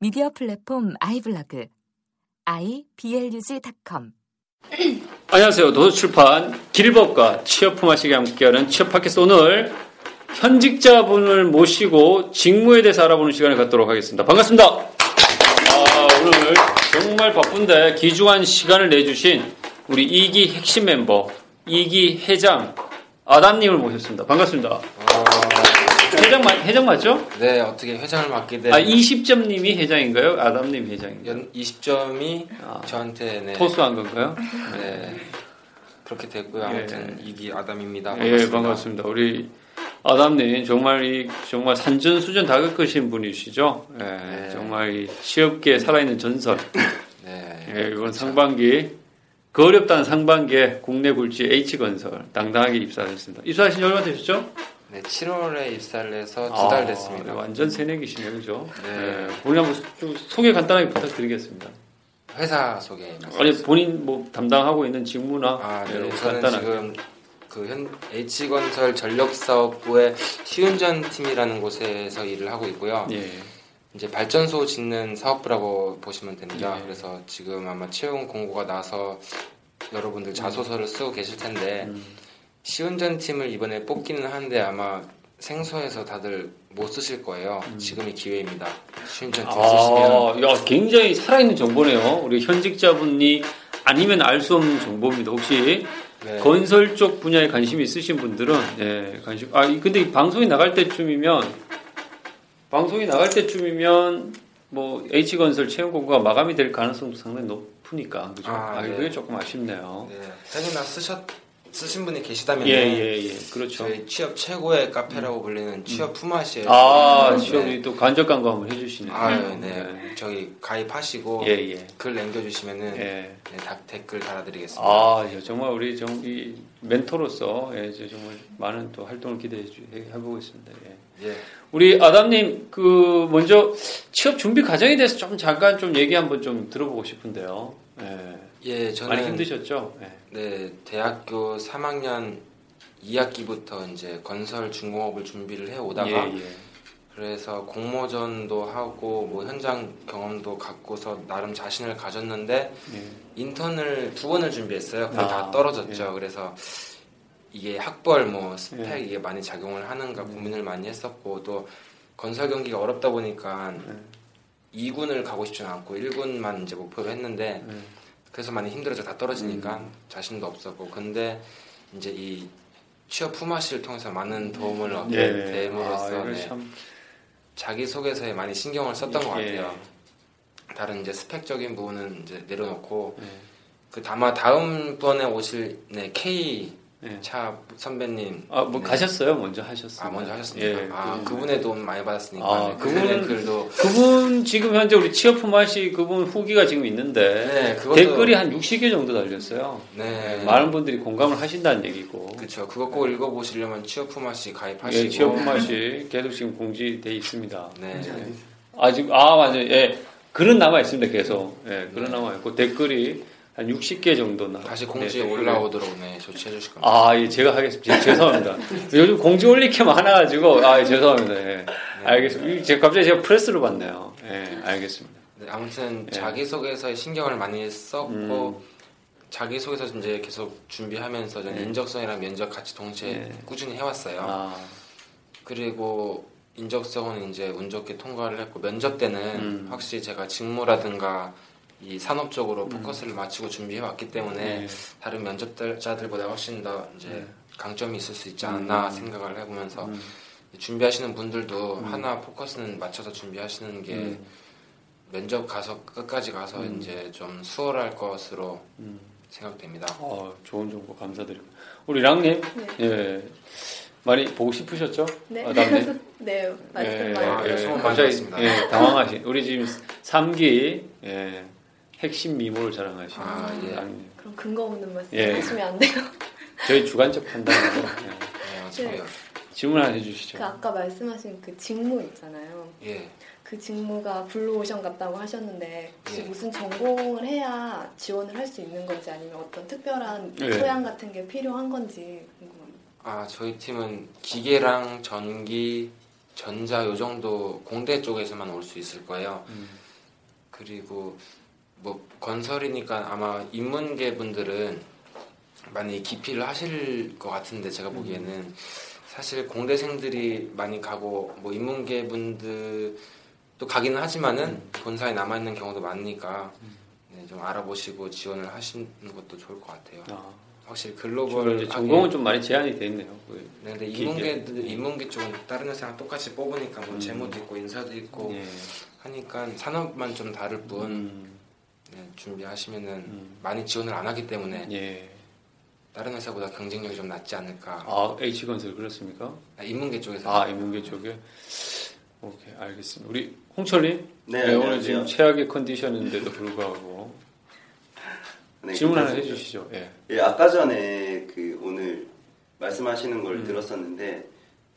미디어 플랫폼 아이블로그 iblog.com 안녕하세요. 도서출판 길법과 취업품화식이 함께하는 취업 팟캐스트 오늘 현직자분을 모시고 직무에 대해서 알아보는 시간을 갖도록 하겠습니다. 반갑습니다. 아, 오늘 정말 바쁜데 귀중한 시간을 내주신 우리 2기 핵심 멤버 2기 회장 아담님을 모셨습니다. 반갑습니다. 회장, 맞- 회장 맞죠? 네, 어떻게 회장을 맡게 된 아, 20점님이 회장인가요? 아담님 회장인가요? 연 20점이 아, 저한테 네, 토스한 건가요? 네, 그렇게 됐고요. 아무튼 이기 아담입니다. 예, 반갑습니다. 우리 아담님 정말 이 정말 산전수전 다 겪으신 분이시죠? 예, 네. 정말 이 취업계에 살아있는 전설. 네, 예, 이번 그렇죠. 상반기 그 어렵다는 상반기에 국내 굴지 H건설 당당하게 입사하셨습니다. 입사하신 지 얼마 되셨죠? 네, 7월에 입사를 해서 두달 아, 됐습니다. 완전 새내기시네요, 그죠? 네. 예, 본인 한번 좀 소개 간단하게 부탁드리겠습니다. 회사 소개. 아니 본인 뭐 담당하고 있는 직무나 아, 예, 네, 저는 간단하게. 지금 그 현 H건설 전력사업부의 시운전 팀이라는 곳에서 일을 하고 있고요. 예. 이제 발전소 짓는 사업부라고 보시면 됩니다. 예. 그래서 지금 아마 채용 공고가 나서 여러분들 자소서를 쓰고 계실 텐데 음. 시운전 팀을 이번에 뽑기는 하는데 아마 생소해서 다들 못 쓰실 거예요. 지금이 기회입니다. 시운전 팀 쓰시면 음. 아, 야, 굉장히 살아있는 정보네요. 우리 현직자분이 아니면 알 수 없는 정보입니다. 혹시 네. 건설 쪽 분야에 관심이 있으신 분들은 예, 관심. 아, 이- 근데 이 방송이 나갈 때쯤이면 방송이 나갈 때쯤이면 뭐 H 건설 채용 공고가 마감이 될 가능성도 상당히 높으니까 그죠? 아, 아, 네. 그게 조금 아쉽네요. 네. 혹여나 쓰셨 쓰신 분이 계시다면 예, 예, 예. 그렇죠. 저희 취업 최고의 카페라고 불리는 취업 품앗이에요. 아, 네. 취업이 또 간접 광고 한번 해주시네요. 아, 네. 저기 가입하시고 예, 예. 글 남겨주시면은 예. 네, 다 댓글 달아드리겠습니다. 아, 예, 정말 우리 정, 이 멘토로서 예, 정말 많은 또 활동을 기대해 주, 해- 해보고 있습니다. 예. 예. 우리 아담님, 그 먼저 취업 준비 과정에 대해서 좀 잠깐 좀 얘기 한번 좀 들어보고 싶은데요. 예. 예, 저는 많이 힘드셨죠? 예. 네, 대학교 3학년 2학기부터 이제 건설 중공업을 준비를 해 오다가 예, 예. 그래서 공모전도 하고 뭐 현장 경험도 갖고서 나름 자신을 가졌는데 예. 인턴을 두 번을 준비했어요. 근데 아, 다 떨어졌죠. 그래서 이게 학벌 뭐 스펙 예. 이게 많이 작용을 하는가 고민을 많이 했었고 또 건설 경기가 어렵다 보니까 예. 2군을 가고 싶지는 않고 1군만 이제 목표로 했는데 예. 그래서 많이 힘들어져 다 떨어지니까 음. 자신도 없었고 근데 이제 이 취업 품앗이를 통해서 많은 도움을 얻게 예. 됨으로써 아, 네, 참, 자기 소개서에 많이 신경을 썼던 것 예. 같아요. 다른 이제 스펙적인 부분은 이제 내려놓고 예. 그 다마 다음 번에 오실 네, K 예. 차 선배님 아, 뭐 네. 가셨어요? 먼저 하셨어요? 아 먼저 하셨습니까? 예. 아 그- 그분의 도움 많이 받았으니까 아, 네, 그분은- 글도 그분 지금 현재 우리 취업 품앗이 그분 후기가 지금 있는데 네 그것도 댓글이 한 60개 정도 달렸어요. 네 많은 분들이 공감을 하신다는 얘기고. 그렇죠. 그거 꼭 읽어 보시려면 취업 품앗이 가입하시고 예, 취업 품앗이 계속 지금 공지돼 있습니다. 네. 아 지금 아 맞아요. 예, 글은 남아 있습니다. 계속. 예, 글은 네. 남아 있고 댓글이 한 60개 정도나. 다시 공지에 네, 댓글이. 올라오도록 네 조치해 주실 겁니다. 아, 예, 제가 하겠습니다. 죄송합니다. 요즘 공지 올릴 게 많아가지고, 아, 예, 죄송합니다. 예. 알겠습니다. 이 제가 갑자기 제가 프레스로 봤네요. 예, 알겠습니다. 네, 아무튼 예. 자기 소개서에 신경을 많이 썼고 음. 자기 소개서 이제 계속 준비하면서 저는 네. 인적성이랑 면접 같이 동시에 네. 꾸준히 해왔어요. 아, 그리고 인적성은 이제 운 좋게 통과를 했고 면접 때는 음. 확실히 제가 직무라든가 이 산업 쪽으로 포커스를 맞추고 준비해 왔기 때문에 네. 다른 면접자들보다 훨씬 더 이제 네. 강점이 있을 수 있지 않나 음. 생각을 해보면서 음. 준비하시는 분들도 하나 포커스는 맞춰서 준비하시는 게 음. 면접 가서 끝까지 가서 음. 이제 좀 수월할 것으로 음. 생각됩니다. 어, 좋은 정보 감사드립니다. 우리 랑님, 네. 예. 많이 보고 싶으셨죠? 네. 아? 네, 말씀 예, 많이 아, 예, 예. 예, 당황하신. 우리 지금 3기 예, 핵심 미모를 자랑하신 아, 예. 그럼 근거 없는 말씀 예. 하시면 안 돼요. 저희 주관적 판단으로 예. 네, 맞아요. 질문 하나 해주시죠. 그 아까 말씀하신 그 직무 있잖아요. 예. 그 직무가 블루오션 같다고 하셨는데 혹시 예. 무슨 전공을 해야 지원을 할 수 있는 건지 아니면 어떤 특별한 예. 소양 같은 게 필요한 건지 궁금합니다. 아, 저희 팀은 기계랑 전기, 전자 요 정도 공대 쪽에서만 올 수 있을 거예요. 음. 그리고 뭐 건설이니까 아마 인문계 분들은 많이 기피를 하실 것 같은데 제가 보기에는 사실 공대생들이 많이 가고 뭐 인문계 분들도 가기는 하지만은 본사에 남아 있는 경우도 많으니까 네, 좀 알아보시고 지원을 하시는 것도 좋을 것 같아요. 아, 확실히 글로벌 전공은 좀 많이 제한이 돼 있네요. 그, 네, 근데. 인문계 인문계 쪽은 다른 회사랑 똑같이 뽑으니까 뭐 음. 재무도 있고 인사도 있고 예. 하니까 산업만 좀 다를 뿐 음, 네, 준비하시면은 음. 많이 지원을 안 하기 때문에 예. 다른 회사보다 경쟁력이 좀 낮지 않을까. 아, H건설 그렇습니까? 아, 인문계 쪽에서 아, 인문계 쪽에. 오케이, 알겠습니다. 우리 홍철님? 네, 오늘 안녕하세요. 지금 최악의 컨디션인데도 불구하고 네, 질문 하나 괜찮습니다. 해주시죠. 예. 예, 아까 전에 그 오늘 말씀하시는 걸 음. 들었었는데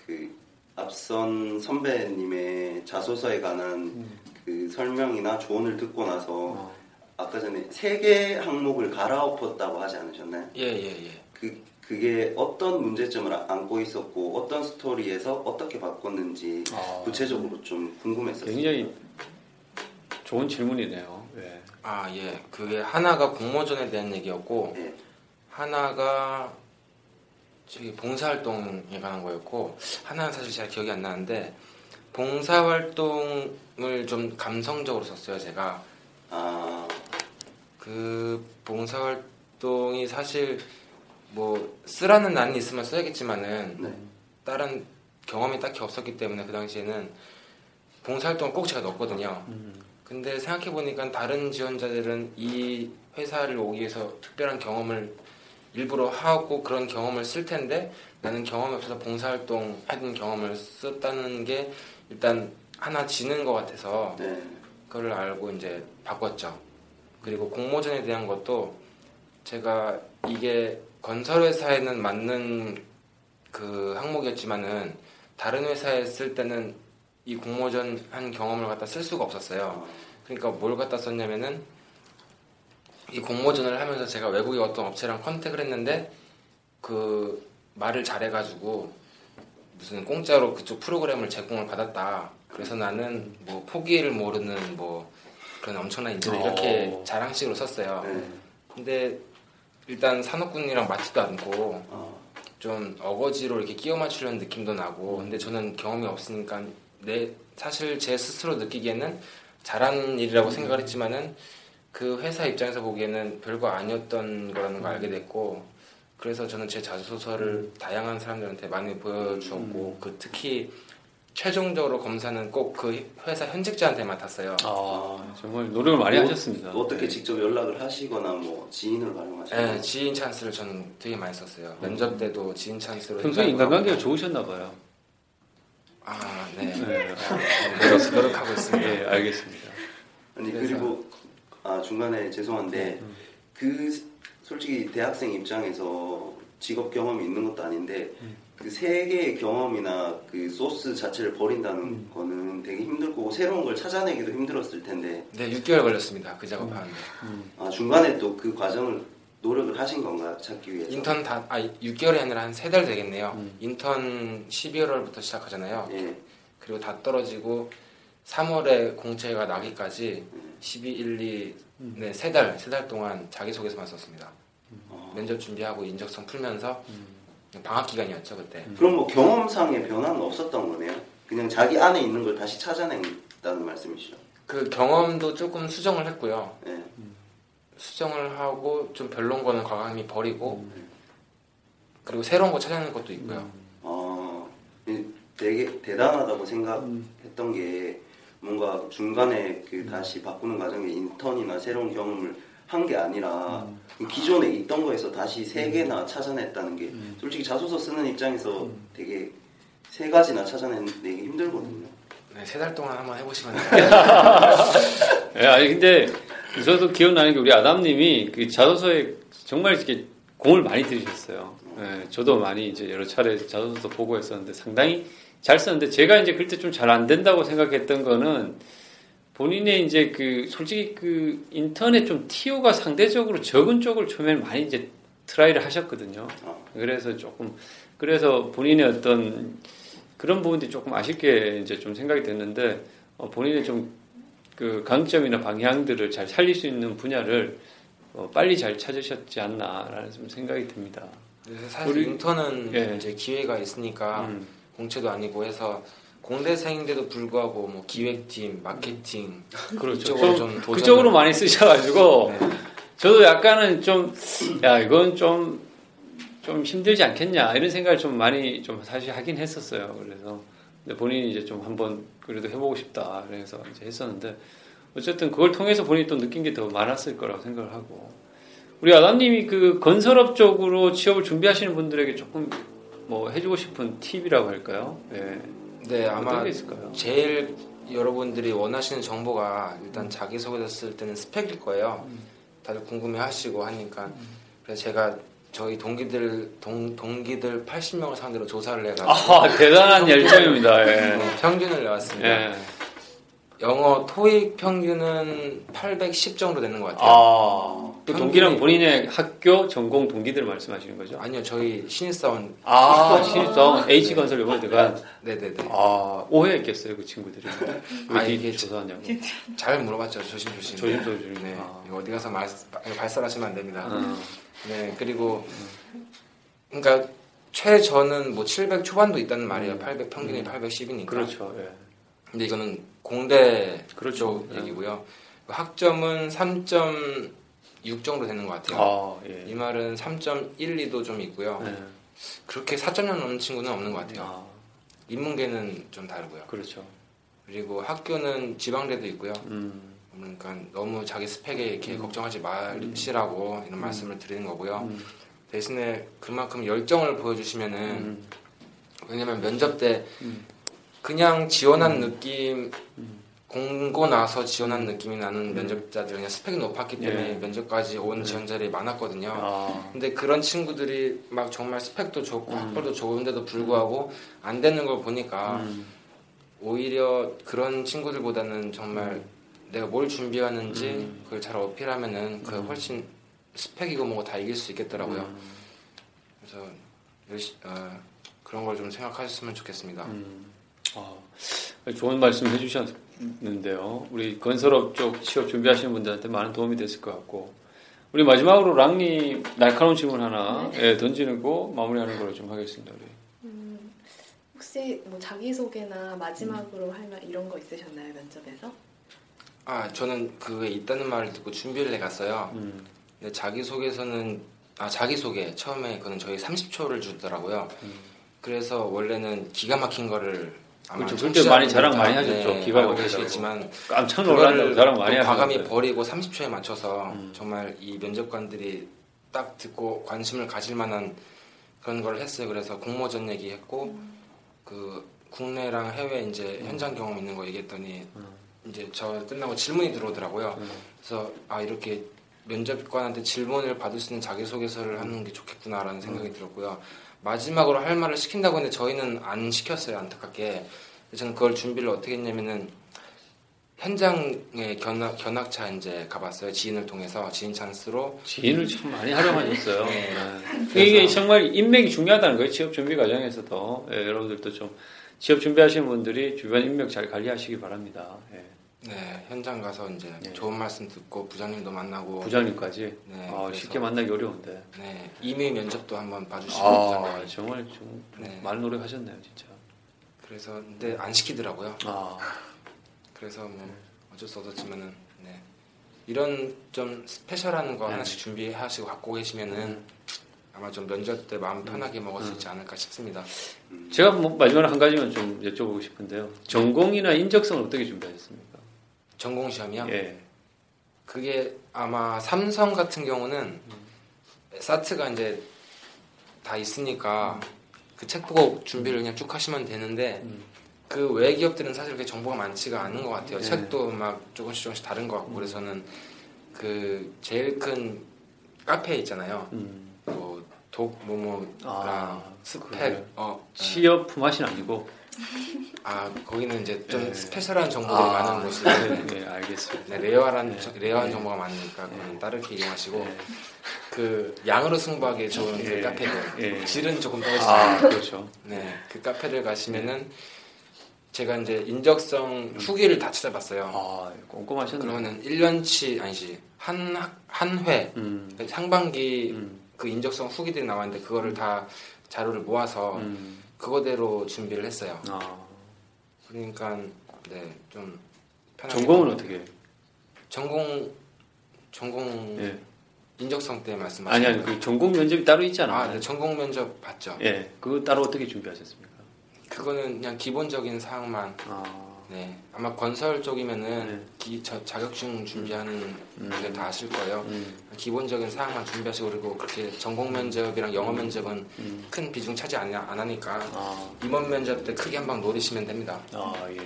그 앞선 선배님의 자소서에 관한 음. 그 설명이나 조언을 듣고 나서 어. 아까 전에 세 개 항목을 갈아엎었다고 하지 않으셨나요? 예, 예, 예. 그 그게 어떤 문제점을 안고 있었고 어떤 스토리에서 어떻게 바꿨는지 아, 구체적으로 좀 궁금했었어요. 굉장히 좋은 질문이네요. 예. 아, 예. 그게 하나가 공모전에 대한 얘기였고 예. 하나가 저기 봉사활동에 관한 거였고 하나는 사실 잘 기억이 안 나는데 봉사활동을 좀 감성적으로 썼어요, 제가. 아, 그 봉사활동이 사실 뭐 쓰라는 난이 있으면 써야겠지만은 네. 다른 경험이 딱히 없었기 때문에 그 당시에는 봉사활동 꼭 제가 넣었거든요. 음. 근데 생각해 보니까 다른 지원자들은 이 회사를 오기 위해서 특별한 경험을 일부러 하고 그런 경험을 쓸 텐데 나는 경험이 없어서 봉사활동 하는 경험을 썼다는 게 일단 하나 지는 것 같아서 네. 그걸 알고 이제 바꿨죠. 그리고 공모전에 대한 것도 제가 이게 건설회사에는 맞는 그 항목이었지만은 다른 회사에 쓸 때는 이 공모전 한 경험을 갖다 쓸 수가 없었어요. 그러니까 뭘 갖다 썼냐면은 이 공모전을 하면서 제가 외국의 어떤 업체랑 컨택을 했는데 그 말을 잘해가지고 무슨 공짜로 그쪽 프로그램을 제공을 받았다. 그래서 나는 뭐 포기를 모르는 뭐 그런 엄청난 인재를 이렇게 어. 자랑식으로 썼어요. 네. 근데 일단 산업군이랑 맞지도 않고 어, 좀 어거지로 이렇게 끼워 맞추려는 느낌도 나고 근데 저는 경험이 없으니까 내 사실 제 스스로 느끼기에는 잘한 일이라고 생각을 했지만은 그 회사 입장에서 보기에는 별거 아니었던 거라는 걸 알게 됐고 그래서 저는 제 자소서를 다양한 사람들한테 많이 보여주었고 그 특히 최종적으로 검사는 꼭 그 회사 현직자한테 맡았어요. 아, 정말 노력을 많이 뭐, 하셨습니다. 어떻게 네. 직접 연락을 하시거나 뭐 지인을 활용하시거나 네, 지인 찬스를 저는 되게 많이 썼어요. 면접 때도 지인 찬스로 평소에 해가지고 인간관계가 하고. 좋으셨나 봐요. 아, 네. 네. 노력, 노력하고 있습니다. 예, 알겠습니다. 아니 그래서- 그리고 아 중간에 죄송한데 음. 그 솔직히 대학생 입장에서 직업 경험이 있는 것도 아닌데 음. 그세 개의 경험이나 그 소스 자체를 버린다는 음. 거는 되게 힘들 거고 새로운 걸 찾아내기도 힘들었을 텐데 네, 6개월 걸렸습니다. 그 작업하는데. 음. 아 중간에 또 그 과정을 노력을 하신 건가요 찾기 위해서? 인턴 다, 아, 6개월이 아니라 한 3달 되겠네요. 음. 인턴 11월부터 시작하잖아요. 예. 그리고 다 떨어지고 3월에 공채가 나기까지 12, 1, 2, 음. 네, 3달, 3달 동안 자기소개서만 썼습니다. 어. 면접 준비하고 인적성 풀면서 음. 방학 기간이었죠, 그때. 그럼 뭐 경험상의 변화는 없었던 거네요. 그냥 자기 안에 있는 걸 다시 찾아낸다는 말씀이시죠? 그 경험도 조금 수정을 했고요. 예. 수정을 하고 좀 별론 거는 과감히 버리고 그리고 새로운 거 찾아내는 것도 있고요. 어, 이- 되게 대단하다고 생각했던 게 뭔가 중간에 그 다시 바꾸는 과정에 인턴이나 새로운 경험을 한 게 아니라 음. 기존에 있던 거에서 다시 세 개나 찾아냈다는 게 음. 솔직히 자소서 쓰는 입장에서 되게 세 가지나 찾아내기 힘들거든요. 네, 세 달 동안 한번 해보시면 돼요. 예, 아니 근데 저도 기억나는 게 우리 아담님이 그 자소서에 정말 이렇게 공을 많이 들이셨어요. 예, 저도 많이 이제 여러 차례 자소서도 보고 했었는데 상당히 잘 썼는데 제가 이제 그때 좀 잘 안 된다고 생각했던 거는 본인의 이제 그 솔직히 그 인터넷 좀 TO가 상대적으로 적은 쪽을 처음에 많이 이제 try를 하셨거든요. 어. 그래서 조금 그래서 본인의 어떤 그런 부분들이 조금 아쉽게 이제 좀 생각이 됐는데 어, 본인의 좀 그 강점이나 방향들을 잘 살릴 수 있는 분야를 어, 빨리 잘 찾으셨지 않나라는 좀 생각이 듭니다. 그래서 사실 우리- 인턴은 예. 이제 기회가 있으니까 음, 공채도 아니고 해서 공대생인데도 불구하고 뭐 기획팀, 마케팅 그렇죠. 도전을- 그쪽으로 많이 쓰셔가지고 네. 저도 약간은 좀, 야, 이건 좀, 좀 힘들지 않겠냐, 이런 생각을 좀 많이 좀 사실 하긴 했었어요. 그래서, 근데 본인이 이제 좀 한번 그래도 해보고 싶다. 그래서 이제 했었는데, 어쨌든 그걸 통해서 본인이 또 느낀 게 더 많았을 거라고 생각을 하고, 우리 아담님이 그 건설업 쪽으로 취업을 준비하시는 분들에게 조금 뭐 해주고 싶은 팁이라고 할까요? 예. 네, 아마? 제일 여러분들이 원하시는 정보가 일단 자기소개서 쓸 때는 스펙일 거예요. 다들 궁금해하시고 하니까 그래서 제가 저희 동기들 동, 동기들 80명을 상대로 조사를 해가지고 아, 대단한 열정입니다. 예. 네, 평균을 내왔습니다. 예. 영어 토익 평균은 810 정도 되는 것 같아요. 아, 그 동기랑 본인의 학교 전공 동기들 말씀하시는 거죠? 아니요, 저희 신입사원. 아, 신입사원 H건설 이번에 들어간 네네네. 아, 오해했겠어요, 그 친구들이. 아, 왜 이게 이게 조사하냐고. 잘 물어봤죠, 조심 조심. 조심 조심. 네, 아. 어디 가서 말, 발설하시면 안 됩니다. 어. 네, 그리고 그러니까 최저는 뭐 700 초반도 있다는 말이에요. 800 평균이 810이니까. 음. 그렇죠, 예. 근데 이거는 공대 그렇죠. 쪽 네. 얘기고요. 학점은 3.6 정도 되는 것 같아요. 아, 예. 이 말은 3.12도 좀 있고요. 네. 그렇게 4.0 넘는 친구는 없는 것 같아요. 아, 인문계는 좀 다르고요. 그렇죠. 그리고 학교는 지방대도 있고요. 음, 그러니까 너무 자기 스펙에 이렇게 걱정하지 마시라고 이런 말씀을 드리는 거고요. 음, 대신에 그만큼 열정을 보여주시면은 음, 왜냐면 면접 때 음. 그냥 지원한 느낌 음. 공고 나서 지원한 느낌이 나는 면접자들 그냥 스펙이 높았기 때문에 예. 면접까지 온 지원자들이 많았거든요. 아, 근데 그런 친구들이 막 정말 스펙도 좋고 음. 학벌도 좋은데도 불구하고 안 되는 걸 보니까 음, 오히려 그런 친구들보다는 정말 내가 뭘 준비하는지 음. 그걸 잘 어필하면은 그 훨씬 스펙이고 뭐고 다 이길 수 있겠더라고요. 음, 그래서 열시, 어, 그런 걸 좀 생각하셨으면 좋겠습니다. 음. 아, 좋은 말씀 해주셨 는데요. 우리 건설업 쪽 취업 준비하시는 분들한테 많은 도움이 됐을 것 같고, 우리 마지막으로 랑님 날카로운 질문 하나 예, 던지는 거 마무리하는 걸로 좀 하겠습니다. 우리. 음, 혹시 뭐 자기소개나 마지막으로 할말 이런 거 있으셨나요 면접에서? 아 저는 그게 있다는 말을 듣고 준비를 해갔어요. 음, 근데 자기소개서는 아 자기소개 처음에 그는 저희 30초를 주더라고요. 음. 그래서 원래는 기가 막힌 거를 그렇죠. 그때 많이 자랑 많이 청취자분들 하셨죠. 다 기가. 계시겠지만 깜짝 놀란다고 자랑 많이 또 과감히. 버리고 30초에 맞춰서 음. 정말 이 면접관들이 딱 듣고 관심을 가질 만한 그런 걸 했어요. 그래서 공모전 얘기했고 그 국내랑 해외 이제 현장 경험 있는 거 얘기했더니 음. 이제 저 끝나고 질문이 들어오더라고요. 음. 그래서 아 이렇게 면접관한테 질문을 받을 수 있는 자기소개서를 하는 게 좋겠구나라는 생각이 들었고요. 마지막으로 할 말을 시킨다고 했는데 저희는 안 시켰어요 안타깝게. 저는 그걸 준비를 어떻게 했냐면은 현장에 견학, 견학차 이제 가봤어요 지인을 통해서 지인 찬스로 지인을 참 많이 활용하셨어요. 네. 네. 이게 정말 인맥이 중요하다는 거예요. 취업 준비 과정에서도 예, 여러분들도 좀 취업 준비하시는 분들이 주변 인맥 잘 관리하시기 바랍니다. 예. 네 현장 가서 이제 네. 좋은 말씀 듣고 부장님도 만나고 부장님까지 네, 아, 쉽게 만나기 어려운데. 네 이메일 면접도 한번 봐주시고 아. 정말 좀 네. 많은 노력하셨네요, 진짜. 그래서 근데 안 시키더라고요. 아, 그래서 뭐 어쩔 수 없었지만은 네. 이런 좀 스페셜한 거 네. 하나씩 준비하시고 갖고 계시면은 아마 좀 면접 때 마음 편하게 먹을 수 음. 있지 않을까 싶습니다. 제가 뭐 마지막으로 한 가지만 좀 여쭤보고 싶은데요. 전공이나 인적성을 어떻게 준비하셨습니까? 전공 시험이요? 예. 그게 아마 삼성 같은 경우는 사트가 이제 다 있으니까 그책 보고 준비를 그냥 쭉 하시면 되는데 음. 그외 기업들은 사실 그렇게 정보가 많지가 않은 것 같아요. 네. 책도 막 조금씩 조금씩 다른 것 같고 그래서는 그 제일 큰 카페 있잖아요. 음. 뭐 독모모랑 아, 스펙 그래요? 어 취업 품앗이 아니고. 아 거기는 이제 좀 네. special한 정보들이 아, 많은 곳이에요. 네, 알겠습니다. 네, rare한 네. 저- rare한 네. 정보가 많으니까 그건 네. 다르게 이용하시고 네. 그 양으로 승부하기 좋은 예. 그 카페들 예. 질은 조금 떨어지죠. 아, 그렇죠. 네, 그 카페를 가시면은 제가 이제 인적성 후기를 다 찾아봤어요. 아, 꼼꼼하셨네. 그러면은 1년치 아니지 한 한회 음. 상반기 음. 그 인적성 후기들이 나왔는데 그거를 다 자료를 모아서 음. 그거대로 준비를 했어요. 아. 그러니까 네 좀 편하게 전공은 어떻게 해요? 전공 전공 예. 인적성 때 아니, 말씀하시는 아니, 그 전공 면접이 따로 있잖아요. 아, 네, 전공 면접 봤죠. 예. 그거 따로 어떻게 준비하셨습니까? 그거는 그냥 기본적인 사항만. 아. 네, 아마 건설 쪽이면은 네. 기, 저, 자격증 준비하는 음. 분들 다 아실 거예요. 음. 기본적인 사항만 준비하시고 그리고 그렇게 전공 면접이랑 영어 면접은 음. 큰 비중 차지 안, 안 하니까 아. 임원 면접 때 크게 한 방 노리시면 됩니다. 아, 예.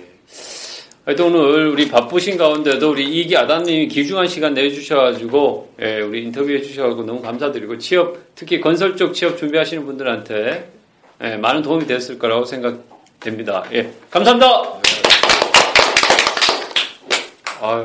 하여튼 오늘 우리 바쁘신 가운데도 우리 이기 아담님이 귀중한 시간 내주셔가지고, 예, 우리 인터뷰해 주셔가지고 너무 감사드리고, 취업, 특히 건설 쪽 취업 준비하시는 분들한테, 예, 많은 도움이 됐을 거라고 생각됩니다. 예, 감사합니다! 아유.